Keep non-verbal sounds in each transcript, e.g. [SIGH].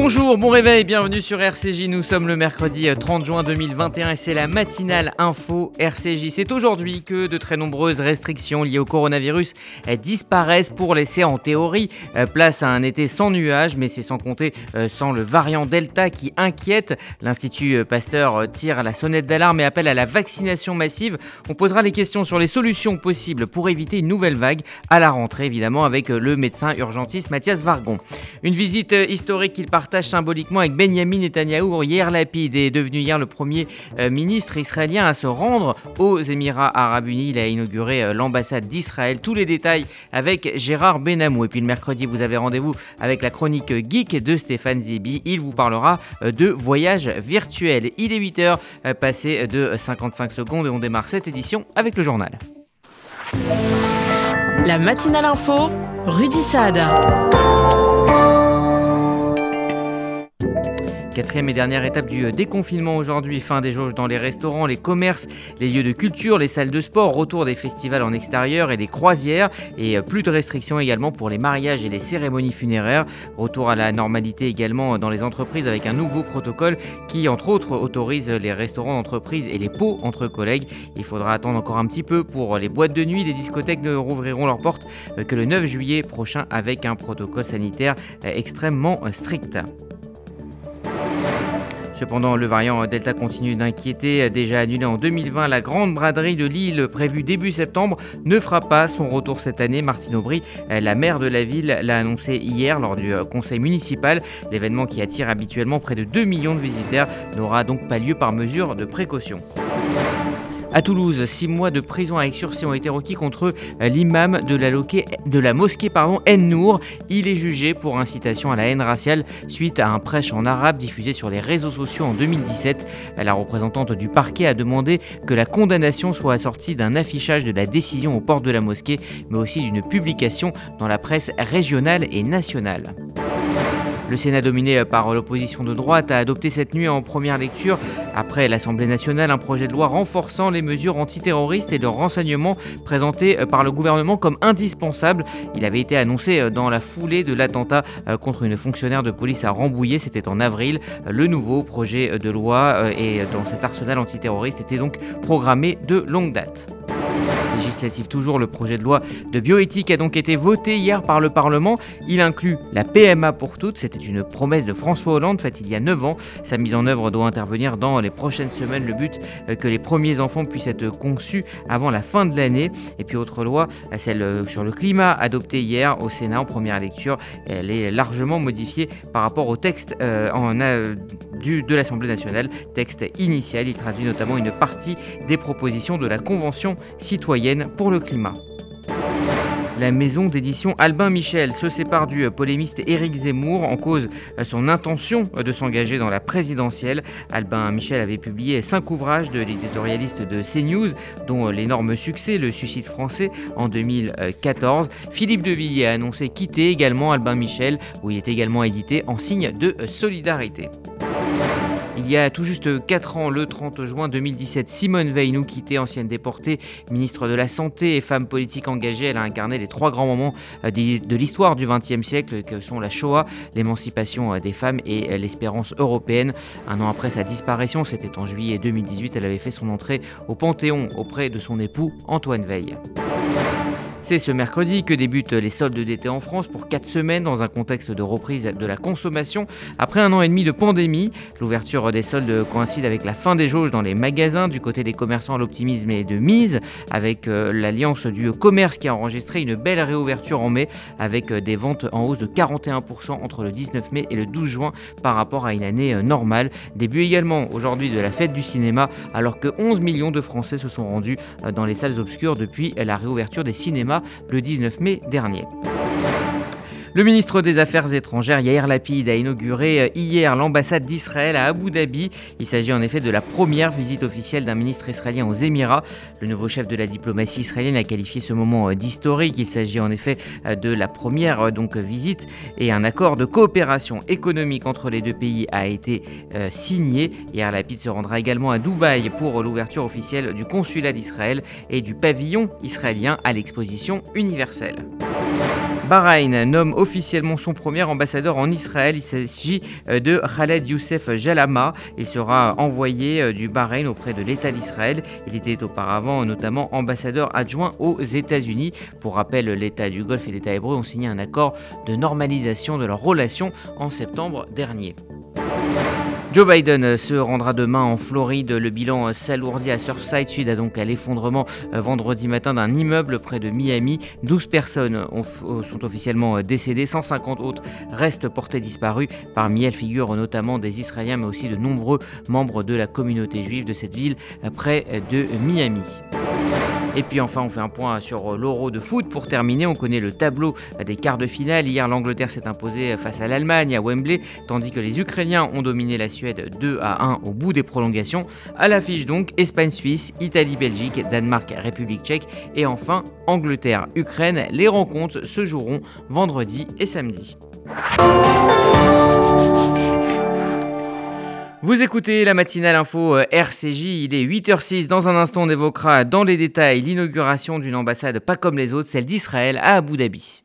Bonjour, bon réveil, bienvenue sur RCJ. Nous sommes le mercredi 30 juin 2021 et c'est la matinale info RCJ. C'est aujourd'hui que de très nombreuses restrictions liées au coronavirus disparaissent pour laisser en théorie euh, place à un été sans nuages, mais c'est sans compter euh, sans le variant Delta qui inquiète. L'Institut euh, Pasteur tire la sonnette d'alarme et appelle à la vaccination massive. On posera les questions sur les solutions possibles pour éviter une nouvelle vague à la rentrée, évidemment, avec le médecin urgentiste Mathias Vargon. Une visite historique qu'il partage symboliquement avec Benjamin Netanyahu. Hier, Lapid est devenu hier le premier euh, ministre israélien à se rendre aux Émirats Arabes Unis. Il a inauguré euh, l'ambassade d'Israël. Tous les détails avec Gérard Benamou. Et puis le mercredi, vous avez rendez-vous avec la chronique geek de Stéphane Zibi. Il vous parlera euh, de voyage virtuel. Il est 8h, passé de 55 secondes et on démarre cette édition avec le journal. La matinale info, Rudy Saad. Quatrième et dernière étape du euh, déconfinement aujourd'hui, fin des jauges dans les restaurants, les commerces, les lieux de culture, les salles de sport, retour des festivals en extérieur et des croisières et euh, plus de restrictions également pour les mariages et les cérémonies funéraires. Retour à la normalité également dans les entreprises avec un nouveau protocole qui entre autres autorise les restaurants d'entreprise et les pots entre collègues. Il faudra attendre encore un petit peu pour les boîtes de nuit, les discothèques ne rouvriront leurs portes euh, que le 9 juillet prochain avec un protocole sanitaire extrêmement strict. Cependant, le variant Delta continue d'inquiéter. Déjà annulé en 2020, la grande braderie de Lille, prévue début septembre, ne fera pas son retour cette année. Martine Aubry, la maire de la ville, l'a annoncé hier lors du conseil municipal. L'événement qui attire habituellement près de 2 millions de visiteurs n'aura donc pas lieu par mesure de précaution. À Toulouse, six mois de prison avec sursis ont été requis contre euh, l'imam de la, mosquée pardon. Il est jugé pour incitation à la haine raciale suite à un prêche en arabe diffusé sur les réseaux sociaux en 2017. La représentante du parquet a demandé que la condamnation soit assortie d'un affichage de la décision aux portes de la mosquée, mais aussi d'une publication dans la presse régionale et nationale. Le Sénat dominé par l'opposition de droite a adopté cette nuit en première lecture, après l'Assemblée nationale, un projet de loi renforçant les mesures antiterroristes et de renseignement présenté par le gouvernement comme indispensable. Il avait été annoncé dans la foulée de l'attentat contre une fonctionnaire de police à Rambouillet, c'était en avril. Le nouveau projet de loi et dans cet arsenal antiterroriste était donc programmé de longue date législative toujours, le projet de loi de bioéthique a donc été voté hier par le Parlement. Il inclut la PMA pour toutes. C'était une promesse de François Hollande faite il y a 9 ans. Sa mise en œuvre doit intervenir dans les prochaines semaines. Le but euh, que les premiers enfants puissent être conçus avant la fin de l'année. Et puis autre loi, celle euh, sur le climat adoptée hier au Sénat en première lecture. Elle est largement modifiée par rapport au texte euh, en, du, de l'Assemblée nationale. Texte initial, il traduit notamment une partie des propositions de la Convention citoyenne pour le climat. La maison d'édition Albin Michel se sépare du polémiste Éric Zemmour en cause son intention de s'engager dans la présidentielle. Albin Michel avait publié cinq ouvrages de l'éditorialiste de CNews, dont l'énorme succès Le Suicide français en 2014. Philippe Devilliers a annoncé quitter également Albin Michel, où il est également édité en signe de solidarité. Il y a tout juste 4 ans, le 30 juin 2017, Simone Veil nous quittait, ancienne déportée, ministre de la Santé et femme politique engagée. Elle a incarné les trois grands moments euh, de l'histoire du XXe siècle que sont la Shoah, l'émancipation euh, des femmes et euh, l'espérance européenne. Un an après sa disparition, c'était en juillet 2018, elle avait fait son entrée au Panthéon auprès de son époux Antoine Veil. C'est ce mercredi que débutent les soldes d'été en France pour 4 semaines dans un contexte de reprise de la consommation. Après un an et demi de pandémie, l'ouverture des soldes coïncide avec la fin des jauges dans les magasins. Du côté des commerçants, l'optimisme est de mise avec euh, l'alliance du commerce qui a enregistré une belle réouverture en mai avec euh, des ventes en hausse de 41% entre le 19 mai et le 12 juin par rapport à une année euh, normale. Début également aujourd'hui de la fête du cinéma alors que 11 millions de Français se sont rendus dans les salles obscures depuis la réouverture des cinémas le 19 mai dernier. Le ministre des Affaires étrangères Yair Lapid a inauguré euh, hier l'ambassade d'Israël à Abu Dhabi. Il s'agit en effet de la première visite officielle d'un ministre israélien aux Émirats. Le nouveau chef de la diplomatie israélienne a qualifié ce moment euh, d'historique. Il s'agit en effet euh, de la première visite et un accord de coopération économique entre les deux pays a été signé. Yair Lapid se rendra également à Dubaï pour l'ouverture officielle du consulat d'Israël et du pavillon israélien à l'exposition universelle. Bahreïn nomme officiellement son premier ambassadeur en Israël. Il s'agit de Khaled Youssef Jalama. Il sera envoyé du Bahreïn auprès de l'État d'Israël. Il était auparavant notamment ambassadeur adjoint aux États-Unis. Pour rappel, l'État du Golfe et l'État hébreu ont signé un accord de normalisation de leurs relations en septembre dernier. Joe Biden se rendra demain en Floride. Le bilan s'alourdit à Surfside suite à donc à l'effondrement euh, vendredi matin d'un immeuble près de Miami. 12 personnes euh, sont officiellement décédées, 150 autres restent portées disparues. Parmi elles figurent notamment des Israéliens mais aussi de nombreux membres de la communauté juive de cette ville euh, près de Miami. Et puis enfin, on fait un point sur l'Euro de foot. Pour terminer, on connaît le tableau des quarts de finale. Hier, l'Angleterre s'est imposée face à l'Allemagne à Wembley, tandis que les Ukrainiens ont dominé la Suède 2 à 1 au bout des prolongations. À l'affiche donc, Espagne-Suisse, Italie-Belgique, Danemark-République tchèque et enfin Angleterre-Ukraine. Les rencontres se joueront vendredi et samedi. Vous écoutez la matinale info euh, RCJ, il est 8h06. Dans un instant, on évoquera dans les détails l'inauguration d'une ambassade pas comme les autres, celle d'Israël à Abu Dhabi.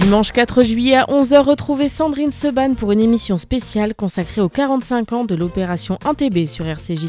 Dimanche 4 juillet à 11h, retrouvez Sandrine Seban pour une émission spéciale consacrée aux 45 ans de l'opération 1TB sur RCJ.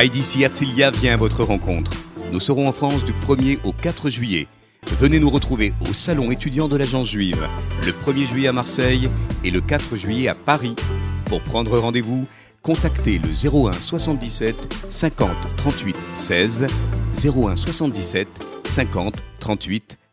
IDC Herzliya vient à votre rencontre. Nous serons en France du 1er au 4 juillet. Venez nous retrouver au Salon étudiant de l'Agence juive, le 1er juillet à Marseille et le 4 juillet à Paris. Pour prendre rendez-vous, contactez le 01 77 50 38 16 01 77 50 38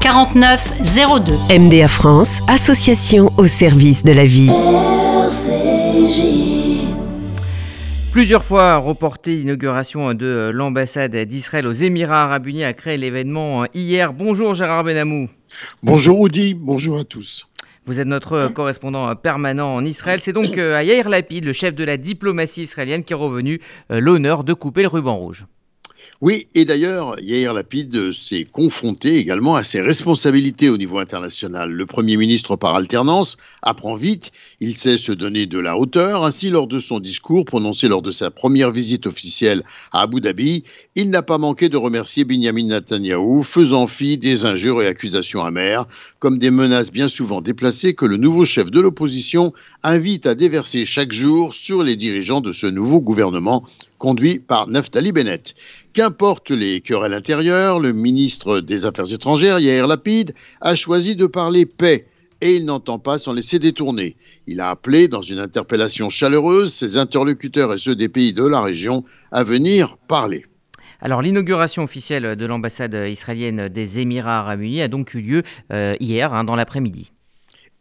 49 02. MDA France, association au service de la vie. Plusieurs fois reporté l'inauguration de l'ambassade d'Israël aux Émirats arabes unis a créé l'événement hier. Bonjour Gérard Benamou. Bonjour Audi, bonjour à tous. Vous êtes notre correspondant permanent en Israël. C'est donc euh, à Yair Lapid, le chef de la diplomatie israélienne, qui est revenu euh, l'honneur de couper le ruban rouge. Oui, et d'ailleurs, Yair Lapid s'est confronté également à ses responsabilités au niveau international. Le Premier ministre par alternance apprend vite, il sait se donner de la hauteur. Ainsi, lors de son discours prononcé lors de sa première visite officielle à Abu Dhabi, il n'a pas manqué de remercier Benjamin Netanyahu, faisant fi des injures et accusations amères, comme des menaces bien souvent déplacées que le nouveau chef de l'opposition invite à déverser chaque jour sur les dirigeants de ce nouveau gouvernement conduit par Naftali Bennett. Qu'importe les querelles intérieures, le ministre des Affaires étrangères, Yair Lapid, a choisi de parler paix et il n'entend pas s'en laisser détourner. Il a appelé, dans une interpellation chaleureuse, ses interlocuteurs et ceux des pays de la région à venir parler. Alors l'inauguration officielle de l'ambassade israélienne des Émirats arabes unis a donc eu lieu euh, hier, hein, dans l'après-midi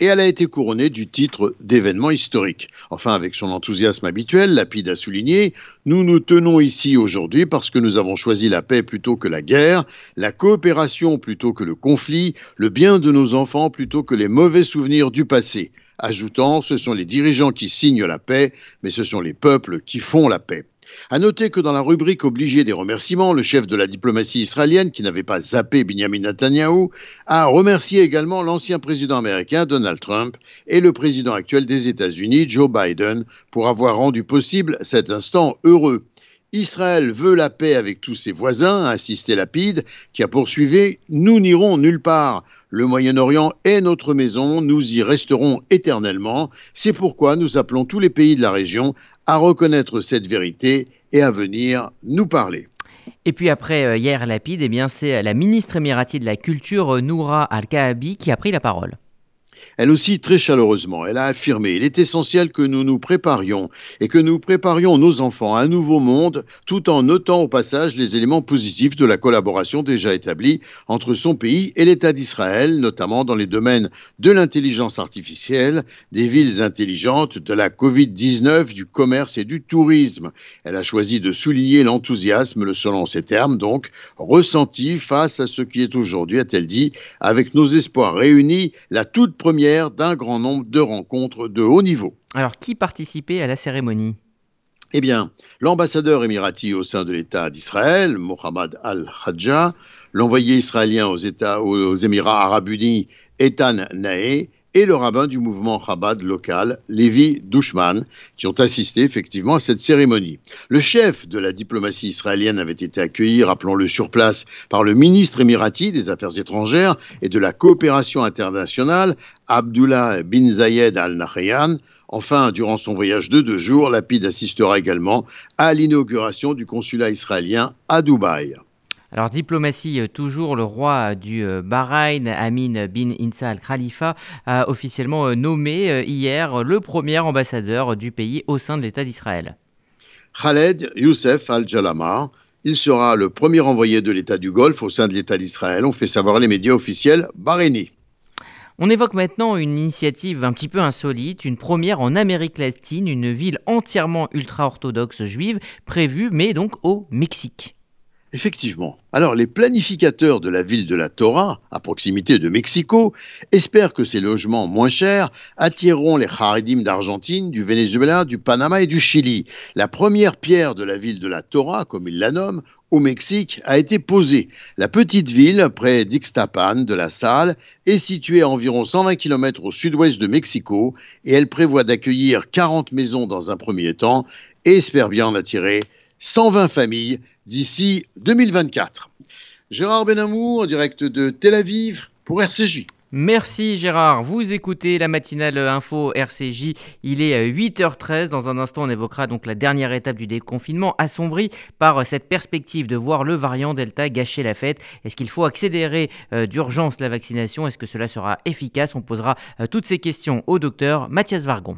et elle a été couronnée du titre d'événement historique. Enfin, avec son enthousiasme habituel, Lapide a souligné Nous nous tenons ici aujourd'hui parce que nous avons choisi la paix plutôt que la guerre, la coopération plutôt que le conflit, le bien de nos enfants plutôt que les mauvais souvenirs du passé. Ajoutant Ce sont les dirigeants qui signent la paix, mais ce sont les peuples qui font la paix. À noter que dans la rubrique obligée des remerciements, le chef de la diplomatie israélienne, qui n'avait pas zappé Benjamin Netanyahu, a remercié également l'ancien président américain Donald Trump et le président actuel des États-Unis, Joe Biden, pour avoir rendu possible cet instant heureux. Israël veut la paix avec tous ses voisins, a insisté Lapide, qui a poursuivi Nous n'irons nulle part. Le Moyen-Orient est notre maison, nous y resterons éternellement. C'est pourquoi nous appelons tous les pays de la région à reconnaître cette vérité et à venir nous parler. Et puis après euh, hier Lapide, eh bien c'est la ministre émiratie de la Culture Noura Al-Kaabi qui a pris la parole. Elle aussi, très chaleureusement, elle a affirmé Il est essentiel que nous nous préparions et que nous préparions nos enfants à un nouveau monde tout en notant au passage les éléments positifs de la collaboration déjà établie entre son pays et l'État d'Israël, notamment dans les domaines de l'intelligence artificielle, des villes intelligentes, de la Covid-19, du commerce et du tourisme. Elle a choisi de souligner l'enthousiasme, selon ses termes donc, ressenti face à ce qui est aujourd'hui, a-t-elle dit, avec nos espoirs réunis, la toute première d'un grand nombre de rencontres de haut niveau. Alors, qui participait à la cérémonie? Eh bien, l'ambassadeur émirati au sein de l'État d'Israël, Mohamed Al-Hadja, l'envoyé israélien aux, États, aux Émirats arabes unis, Ethan Nae, et le rabbin du mouvement Chabad local, Lévi Douchman, qui ont assisté effectivement à cette cérémonie. Le chef de la diplomatie israélienne avait été accueilli, rappelons-le, sur place par le ministre émirati des Affaires étrangères et de la coopération internationale, Abdullah bin Zayed Al Nahyan. Enfin, durant son voyage de deux jours, Lapide assistera également à l'inauguration du consulat israélien à Dubaï. Alors diplomatie euh, toujours, le roi du euh, Bahreïn, Amin bin Insa al-Khalifa, a officiellement euh, nommé hier le premier ambassadeur du pays au sein de l'État d'Israël. Khaled Youssef al-Jalama, il sera le premier envoyé de l'État du Golfe au sein de l'État d'Israël, ont fait savoir les médias officiels bahreïnis. On évoque maintenant une initiative un petit peu insolite, une première en Amérique latine, une ville entièrement ultra-orthodoxe juive, prévue mais donc au Mexique. Effectivement. Alors, les planificateurs de la ville de la Torah, à proximité de Mexico, espèrent que ces logements moins chers attireront les Haredim d'Argentine, du Venezuela, du Panama et du Chili. La première pierre de la ville de la Torah, comme ils la nomment, au Mexique, a été posée. La petite ville, près d'Ixtapan, de la Salle, est située à environ 120 km au sud-ouest de Mexico et elle prévoit d'accueillir 40 maisons dans un premier temps et espère bien en attirer 120 familles d'ici 2024. Gérard Benamou en direct de Tel Aviv pour RCJ. Merci Gérard, vous écoutez la matinale info RCJ, il est 8h13, dans un instant on évoquera donc la dernière étape du déconfinement assombri par cette perspective de voir le variant Delta gâcher la fête. Est-ce qu'il faut accélérer euh, d'urgence la vaccination? Est-ce que cela sera efficace? On posera euh, toutes ces questions au docteur Mathias Vargon.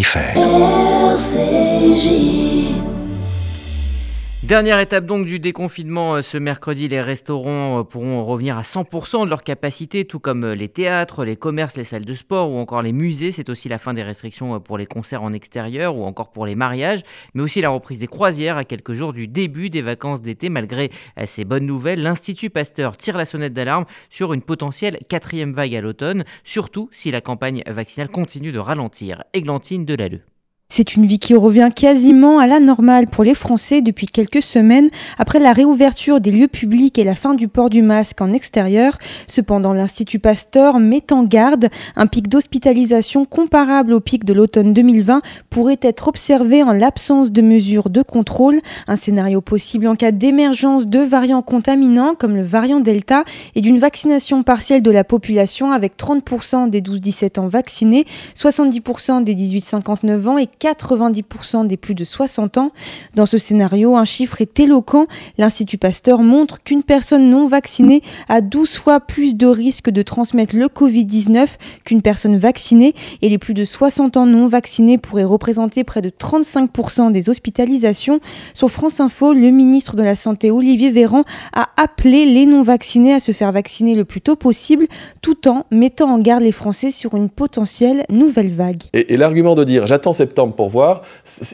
Jennifer. RCJ. Dernière étape donc du déconfinement euh, ce mercredi, les restaurants euh, pourront revenir à 100% de leur capacité, tout comme euh, les théâtres, les commerces, les salles de sport ou encore les musées. C'est aussi la fin des restrictions pour les concerts en extérieur ou encore pour les mariages, mais aussi la reprise des croisières à quelques jours du début des vacances d'été. Malgré ces bonnes nouvelles, l'Institut Pasteur tire la sonnette d'alarme sur une potentielle quatrième vague à l'automne, surtout si la campagne vaccinale continue de ralentir. Églantine Delalleux. C'est une vie qui revient quasiment à la normale pour les Français depuis quelques semaines après la réouverture des lieux publics et la fin du port du masque en extérieur. Cependant, l'Institut Pasteur met en garde un pic d'hospitalisation comparable au pic de l'automne 2020 pourrait être observé en l'absence de mesures de contrôle, un scénario possible en cas d'émergence de variants contaminants comme le variant Delta et d'une vaccination partielle de la population avec 30% des 12-17 ans vaccinés, 70% des 18-59 ans et 90% des plus de 60 ans. Dans ce scénario, un chiffre est éloquent. L'Institut Pasteur montre qu'une personne non vaccinée a 12 fois plus de risque de transmettre le Covid-19 qu'une personne vaccinée et les plus de 60 ans non vaccinés pourraient représenter près de 35% des hospitalisations. Sur France Info, le ministre de la Santé Olivier Véran a appelé les non vaccinés à se faire vacciner le plus tôt possible tout en mettant en garde les Français sur une potentielle nouvelle vague. Et, l'argument de dire j'attends septembre pour voir,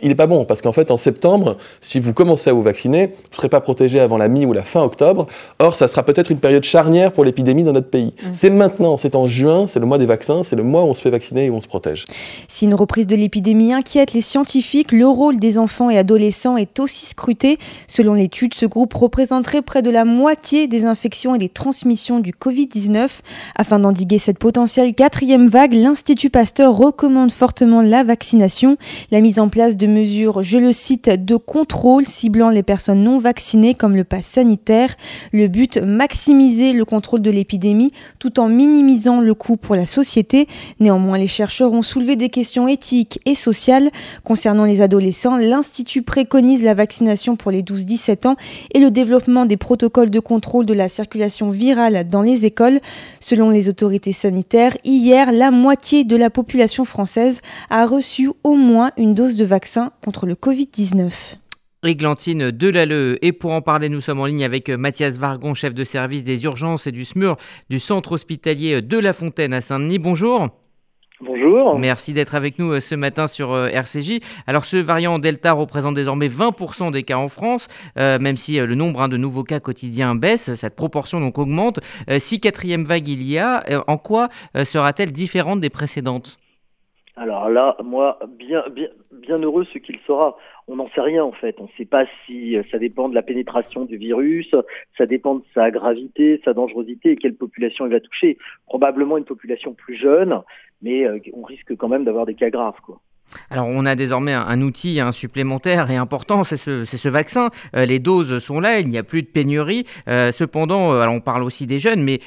il n'est pas bon parce qu'en fait en septembre, si vous commencez à vous vacciner, vous ne serez pas protégé avant la mi ou la fin octobre. Or, ça sera peut-être une période charnière pour l'épidémie dans notre pays. Mmh. C'est maintenant, c'est en juin, c'est le mois des vaccins, c'est le mois où on se fait vacciner et où on se protège. Si une reprise de l'épidémie inquiète les scientifiques, le rôle des enfants et adolescents est aussi scruté. Selon l'étude, ce groupe représenterait près de la moitié des infections et des transmissions du Covid-19. Afin d'endiguer cette potentielle quatrième vague, l'Institut Pasteur recommande fortement la vaccination, la mise en place de mesures, je le cite, de contrôle ciblant les personnes non vaccinées comme le pass sanitaire. Le but, maximiser le contrôle de l'épidémie tout en minimisant le coût pour la société. Néanmoins, les chercheurs ont soulevé des questions éthiques et sociales. Concernant les adolescents, l'Institut préconise la vaccination pour les 12-17 ans et le développement des protocoles de contrôle de la circulation virale dans les écoles. Selon les autorités sanitaires, hier, la moitié de la population française a reçu au moins une dose de vaccin contre le Covid-19. Églantine Delalleux. Et pour en parler, nous sommes en ligne avec Mathias Vargon, chef de service des urgences et du SMUR du centre hospitalier de La Fontaine à Saint-Denis. Bonjour. Bonjour. Merci d'être avec nous euh, ce matin sur euh, RCJ. Alors ce variant Delta représente désormais 20% des cas en France, euh, même si le nombre hein, de nouveaux cas quotidiens baisse, cette proportion donc augmente. si quatrième vague il y a, en quoi sera-t-elle différente des précédentes? Alors là, moi, bien, bien, bien heureux ce qu'il sera. On n'en sait rien en fait. On ne sait pas si ça dépend de la pénétration du virus, ça dépend de sa gravité, sa dangerosité et quelle population il va toucher. Probablement une population plus jeune, mais euh, on risque quand même d'avoir des cas graves. Quoi. Alors on a désormais un, outil supplémentaire et important, c'est ce, vaccin. Euh, les doses sont là, il n'y a plus de pénurie. Euh, cependant, alors on parle aussi des jeunes, mais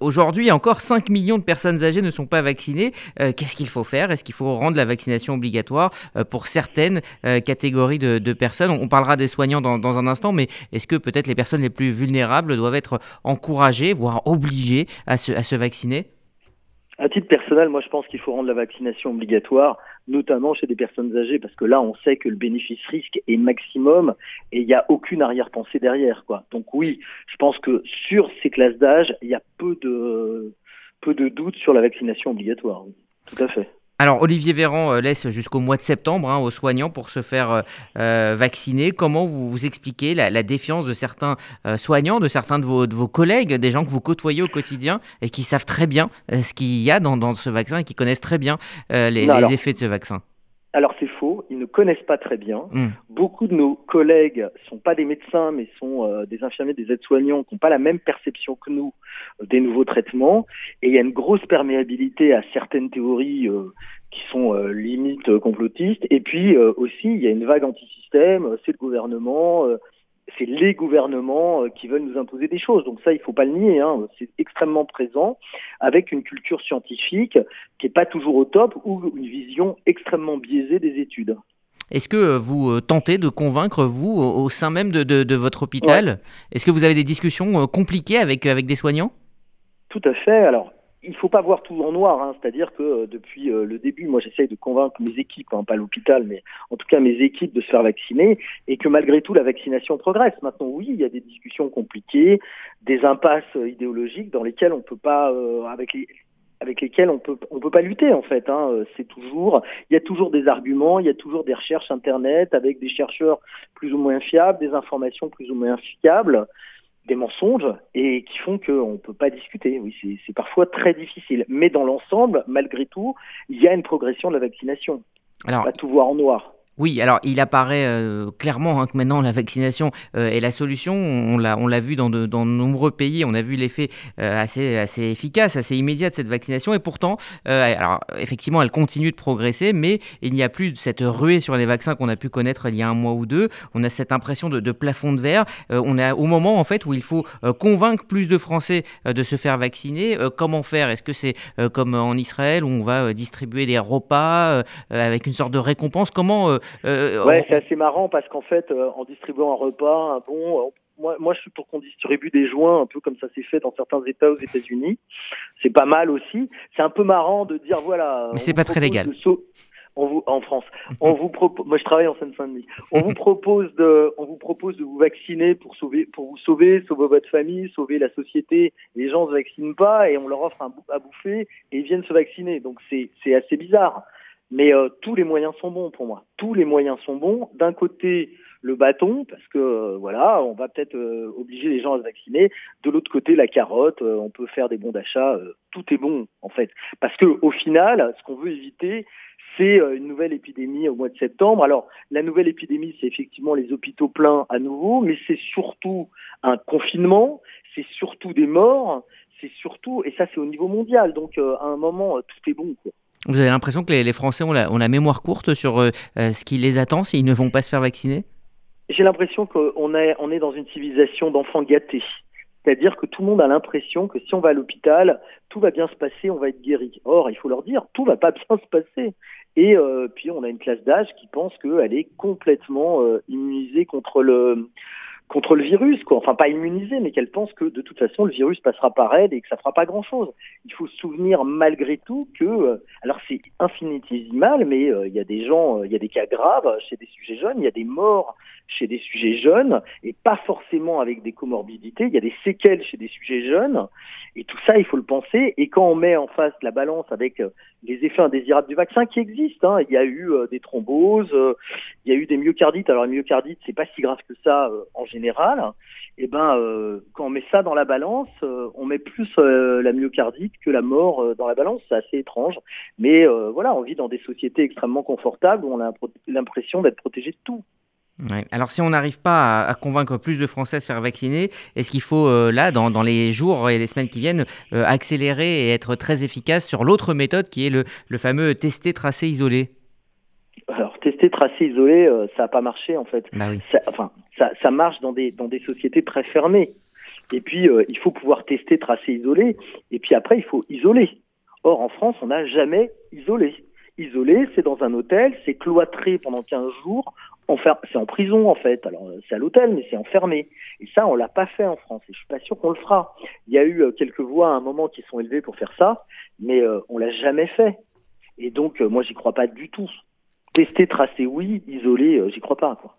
aujourd'hui encore 5 millions de personnes âgées ne sont pas vaccinées. Qu'est-ce qu'il faut faire? Est-ce qu'il faut rendre la vaccination obligatoire pour certaines catégories de, personnes? On, parlera des soignants dans, un instant, mais est-ce que peut-être les personnes les plus vulnérables doivent être encouragées, voire obligées à se vacciner? À titre personnel, moi je pense qu'il faut rendre la vaccination obligatoire, notamment chez des personnes âgées, parce que là on sait que le bénéfice-risque est maximum et il n'y a aucune arrière-pensée derrière. Quoi. Donc oui, je pense que sur ces classes d'âge, il y a peu de peu de doutes sur la vaccination obligatoire. Tout à fait. Alors, Olivier Véran euh, laisse jusqu'au mois de septembre hein, aux soignants pour se faire euh, euh, vacciner. Comment vous, vous expliquez la, défiance de certains soignants, de certains de vos, de vos, collègues, des gens que vous côtoyez au quotidien et qui savent très bien ce qu'il y a dans, ce vaccin et qui connaissent très bien les, effets de ce vaccin? Alors c'est ils ne connaissent pas très bien. Hmm. Beaucoup de nos collègues sont pas des médecins, mais sont des infirmiers, des aides-soignants qui n'ont pas la même perception que nous des nouveaux traitements. Et il y a une grosse perméabilité à certaines théories qui sont euh, limite euh, complotistes. Et puis euh, aussi, il y a une vague anti-système, c'est le gouvernement, c'est les gouvernements qui veulent nous imposer des choses. Donc ça, il faut pas le nier, hein. c'est extrêmement présent, avec une culture scientifique qui est pas toujours au top ou une vision extrêmement biaisée des études. Est-ce que vous tentez de convaincre, vous, au sein même de, de, votre hôpital? Est-ce que vous avez des discussions compliquées avec, avec des soignants? Tout à fait. Alors, il faut pas voir tout en noir, hein. c'est-à-dire que euh, depuis euh, le début, moi j'essaye de convaincre mes équipes, hein, pas l'hôpital, mais en tout cas mes équipes de se faire vacciner, et que malgré tout la vaccination progresse. Maintenant, oui, il y a des discussions compliquées, des impasses euh, idéologiques dans lesquelles on peut pas, avec les, avec on peut on peut pas lutter en fait. Hein. C'est toujours il y a toujours des arguments, il y a toujours des recherches internet avec des chercheurs plus ou moins fiables, des informations plus ou moins fiables des mensonges et qui font qu'on ne peut pas discuter. Oui, c'est parfois très difficile. Mais dans l'ensemble, malgré tout, il y a une progression de la vaccination. Alors, pas tout voir en noir. Oui, alors il apparaît euh, clairement hein, que maintenant la vaccination euh, est la solution. On l'a, vu dans de, dans de nombreux pays, on a vu l'effet euh, assez, assez efficace, assez immédiat de cette vaccination. Et pourtant, alors effectivement, elle continue de progresser, mais il n'y a plus cette ruée sur les vaccins qu'on a pu connaître il y a un mois ou deux. On a cette impression de, de plafond de verre. on est au moment en fait où il faut convaincre plus de Français de se faire vacciner. comment faire? Est-ce que c'est comme en Israël où on va distribuer des repas avec une sorte de récompense? Comment euh, ouais, c'est assez marrant parce qu'en fait, euh, en distribuant un repas, un bon, euh, moi, moi, je suis pour qu'on distribue des joints, un peu comme ça s'est fait dans certains États aux États-Unis. C'est pas mal aussi. C'est un peu marrant de dire voilà. Mais c'est pas très légal. On vous, en France, on vous propose. Moi, je travaille en Seine-Saint-Denis. On vous propose de, on vous propose de vous vacciner pour sauver, pour vous sauver, sauver votre famille, sauver la société. Les gens se vaccinent pas et on leur offre un, à bouffer et ils viennent se vacciner. Donc c'est, c'est assez bizarre. Mais euh, tous les moyens sont bons pour moi. Tous les moyens sont bons. D'un côté, le bâton, parce que euh, voilà, on va peut-être euh, obliger les gens à se vacciner. De l'autre côté, la carotte, on peut faire des bons d'achat. tout est bon en fait, parce que au final, ce qu'on veut éviter, c'est une nouvelle épidémie au mois de septembre. Alors, la nouvelle épidémie, c'est effectivement les hôpitaux pleins à nouveau, mais c'est surtout un confinement, c'est surtout des morts, c'est surtout, et ça c'est au niveau mondial. Donc, à un moment, tout est bon. Quoi. Vous avez l'impression que les, Français ont la, mémoire courte sur euh, euh, ce qui les attend s'ils ne vont pas se faire vacciner? J'ai l'impression qu'on est, dans une civilisation d'enfants gâtés. C'est-à-dire que tout le monde a l'impression que si on va à l'hôpital, tout va bien se passer, on va être guéri. Or, il faut leur dire, tout va pas [LAUGHS] bien se passer. Et euh, puis, on a une classe d'âge qui pense qu'elle est complètement immunisée contre le contre le virus, quoi. Enfin, pas immunisée, mais qu'elle pense que de toute façon le virus passera par elle et que ça fera pas grand-chose. Il faut se souvenir malgré tout que, euh, alors c'est infinitésimal, mais euh, il y a des gens, euh, il y a des cas graves chez des sujets jeunes, il y a des morts chez des sujets jeunes et pas forcément avec des comorbidités. Il y a des séquelles chez des sujets jeunes et tout ça, il faut le penser. Et quand on met en face la balance avec les effets indésirables du vaccin qui existent, hein, il y a eu euh, des thromboses, euh, il y a eu des myocardites. Alors les myocardites, c'est pas si grave que ça en général. Et eh ben, quand on met ça dans la balance, on met plus la myocardite que la mort dans la balance. C'est assez étrange, mais voilà, on vit dans des sociétés extrêmement confortables où on a l'impression d'être protégé de tout. Alors si on n'arrive pas à, convaincre plus de Français à se faire vacciner, est-ce qu'il faut euh, là, dans, les jours et les semaines qui viennent, euh, accélérer et être très efficace sur l'autre méthode qui est le, fameux tester, tracer, isoler alors, tester, tracer, isoler, euh, ça n'a pas marché en fait. Bah ça, enfin, ça, marche dans des, dans des sociétés très fermées. Et puis, il faut pouvoir tester, tracer, isoler. Et puis après, il faut isoler. Or, en France, on n'a jamais isolé. Isolé, c'est dans un hôtel, c'est cloîtré pendant 15 jours, c'est en prison en fait. Alors c'est à l'hôtel, mais c'est enfermé. Et ça, on l'a pas fait en France. Et je suis pas sûr qu'on le fera. Il y a eu euh, quelques voix à un moment qui sont élevées pour faire ça, mais euh, on l'a jamais fait. Et donc euh, moi, j'y crois pas du tout. Tester, tracer, oui. Isoler, j'y crois pas. Quoi.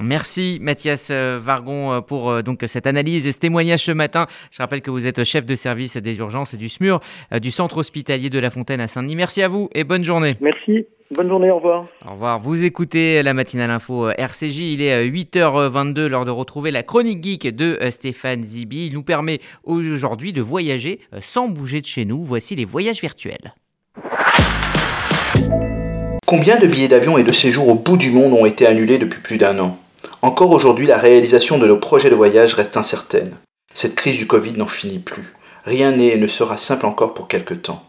Merci Mathias Vargon pour donc cette analyse et ce témoignage ce matin. Je rappelle que vous êtes chef de service des urgences et du SMUR du centre hospitalier de La Fontaine à Saint-Denis. Merci à vous et bonne journée. Merci. Bonne journée, au revoir. Au revoir. Vous écoutez la matinale info euh, RCJ. Il est 8h22, euh, l'heure de retrouver la chronique geek de euh, Stéphane Zibi. Il nous permet aujourd'hui de voyager sans bouger de chez nous. Voici les voyages virtuels. Combien de billets d'avion et de séjours au bout du monde ont été annulés depuis plus d'un an? Encore aujourd'hui, la réalisation de nos projets de voyage reste incertaine. Cette crise du Covid n'en finit plus. Rien n'est et ne sera simple encore pour quelque temps.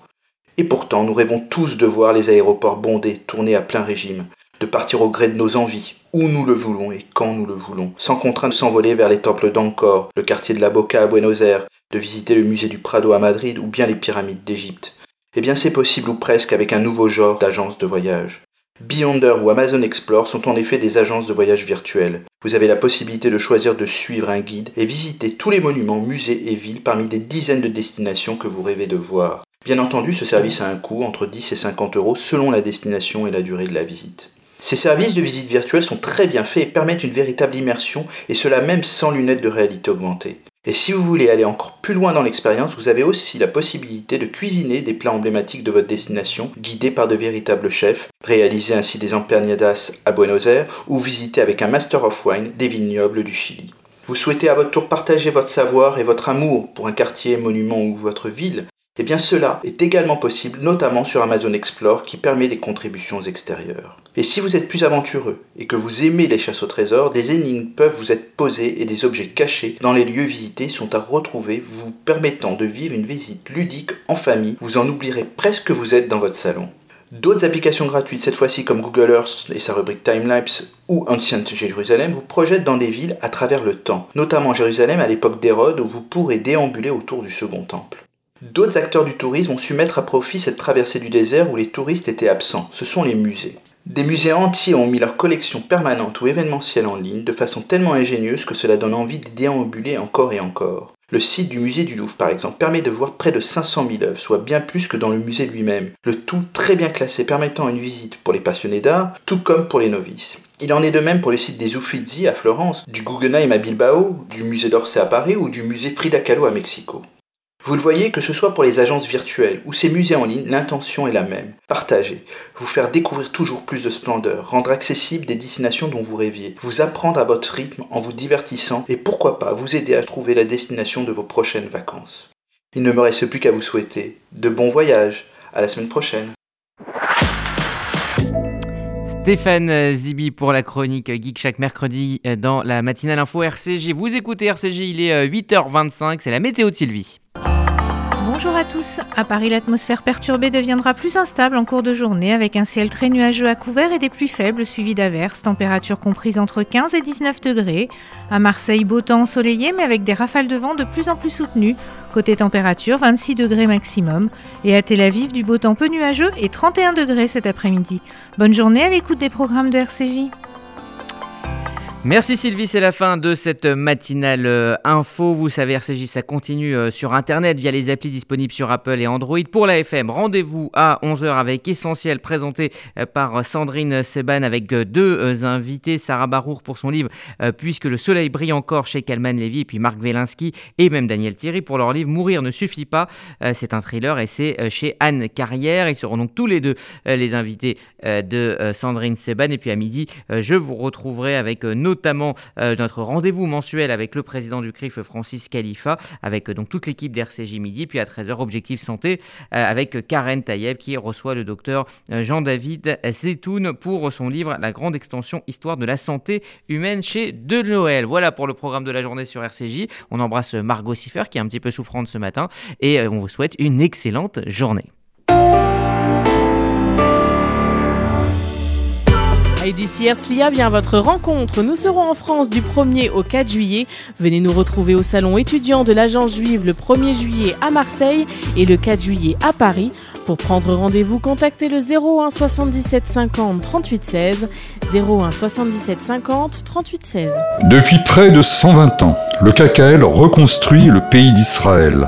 Et pourtant, nous rêvons tous de voir les aéroports bondés, tourner à plein régime, de partir au gré de nos envies, où nous le voulons et quand nous le voulons, sans contrainte de s'envoler vers les temples d'Angkor, le quartier de la Boca à Buenos Aires, de visiter le musée du Prado à Madrid ou bien les pyramides d'Égypte. Eh bien c'est possible ou presque avec un nouveau genre d'agence de voyage. Beyonder ou Amazon Explore sont en effet des agences de voyage virtuelles. Vous avez la possibilité de choisir de suivre un guide et visiter tous les monuments, musées et villes parmi des dizaines de destinations que vous rêvez de voir. Bien entendu, ce service a un coût entre 10 et 50 euros selon la destination et la durée de la visite. Ces services de visite virtuelle sont très bien faits et permettent une véritable immersion, et cela même sans lunettes de réalité augmentée. Et si vous voulez aller encore plus loin dans l'expérience, vous avez aussi la possibilité de cuisiner des plats emblématiques de votre destination, guidés par de véritables chefs, réaliser ainsi des emperniadas à Buenos Aires ou visiter avec un Master of Wine des vignobles du Chili. Vous souhaitez à votre tour partager votre savoir et votre amour pour un quartier, monument ou votre ville Eh bien cela est également possible, notamment sur Amazon Explore qui permet des contributions extérieures. Et si vous êtes plus aventureux et que vous aimez les chasses au trésor, des énigmes peuvent vous être posées et des objets cachés dans les lieux visités sont à retrouver, vous permettant de vivre une visite ludique en famille. Vous en oublierez presque que vous êtes dans votre salon. D'autres applications gratuites, cette fois-ci comme Google Earth et sa rubrique Timelapse ou Ancient Jérusalem, vous projettent dans des villes à travers le temps, notamment Jérusalem à l'époque d'Hérode où vous pourrez déambuler autour du Second Temple. D'autres acteurs du tourisme ont su mettre à profit cette traversée du désert où les touristes étaient absents. Ce sont les musées. Des musées entiers ont mis leur collection permanente ou événementielle en ligne de façon tellement ingénieuse que cela donne envie de déambuler encore et encore. Le site du musée du Louvre, par exemple, permet de voir près de 500 000 œuvres, soit bien plus que dans le musée lui-même. Le tout très bien classé, permettant une visite pour les passionnés d'art, tout comme pour les novices. Il en est de même pour le site des Uffizi à Florence, du Guggenheim à Bilbao, du musée d'Orsay à Paris ou du musée Frida Kahlo à Mexico. Vous le voyez, que ce soit pour les agences virtuelles ou ces musées en ligne, l'intention est la même. Partager, vous faire découvrir toujours plus de splendeur, rendre accessibles des destinations dont vous rêviez, vous apprendre à votre rythme en vous divertissant et pourquoi pas vous aider à trouver la destination de vos prochaines vacances. Il ne me reste plus qu'à vous souhaiter de bons voyages. À la semaine prochaine. Stéphane Zibi pour la chronique Geek chaque mercredi dans la matinale info RCJ. Vous écoutez RCJ, il est 8h25, c'est la météo de Sylvie. Bonjour à tous. À Paris, l'atmosphère perturbée deviendra plus instable en cours de journée avec un ciel très nuageux à couvert et des pluies faibles suivies d'averses, température comprise entre 15 et 19 degrés. À Marseille, beau temps ensoleillé mais avec des rafales de vent de plus en plus soutenues. Côté température, 26 degrés maximum. Et à Tel Aviv, du beau temps peu nuageux et 31 degrés cet après-midi. Bonne journée à l'écoute des programmes de RCJ. Merci Sylvie, c'est la fin de cette matinale euh, info. Vous savez, RCJ, ça continue euh, sur Internet via les applis disponibles sur Apple et Android. Pour la FM, rendez-vous à 11h avec Essentiel, présenté euh, par Sandrine Seban avec deux invités. Sarah Barour pour son livre Puisque le soleil brille encore chez Kalman Levy, et puis Marc Velinsky et même Daniel Thierry pour leur livre Mourir ne suffit pas. C'est un thriller et c'est chez Anne Carrière. Ils seront donc tous les deux les invités de Sandrine Seban. Et puis à midi, je vous retrouverai avec nos notamment euh, notre rendez-vous mensuel avec le président du CRIF, Francis Khalifa, avec euh, donc toute l'équipe d'RCJ Midi, puis à 13h, Objectif Santé, euh, avec Karen Tayeb qui reçoit le docteur Jean-David Zetoun pour son livre La grande extension Histoire de la santé humaine chez De Noël. Voilà pour le programme de la journée sur RCJ. On embrasse Margot Siffer qui est un petit peu souffrante ce matin et on vous souhaite une excellente journée. Et d'ici Herzliya vient votre rencontre. Nous serons en France du 1er au 4 juillet. Venez nous retrouver au salon étudiant de l'agence juive le 1er juillet à Marseille et le 4 juillet à Paris. Pour prendre rendez-vous, contactez le 01 77 50 38 16. 01 77 50 38 16. Depuis près de 120 ans, le KKL reconstruit le pays d'Israël.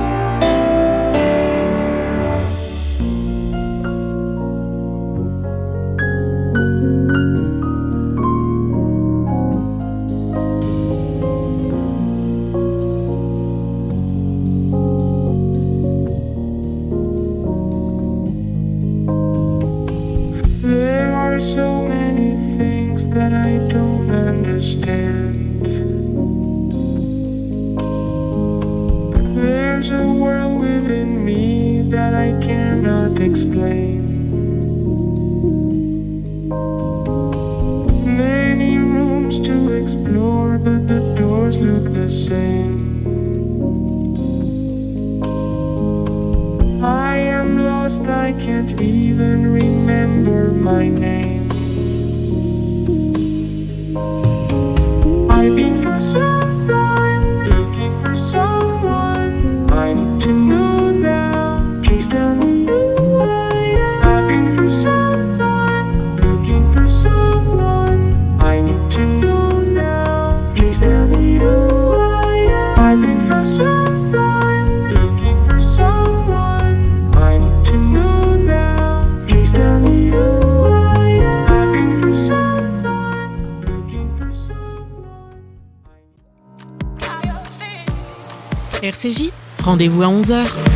hear my name. RCJ. Rendez-vous à 11h.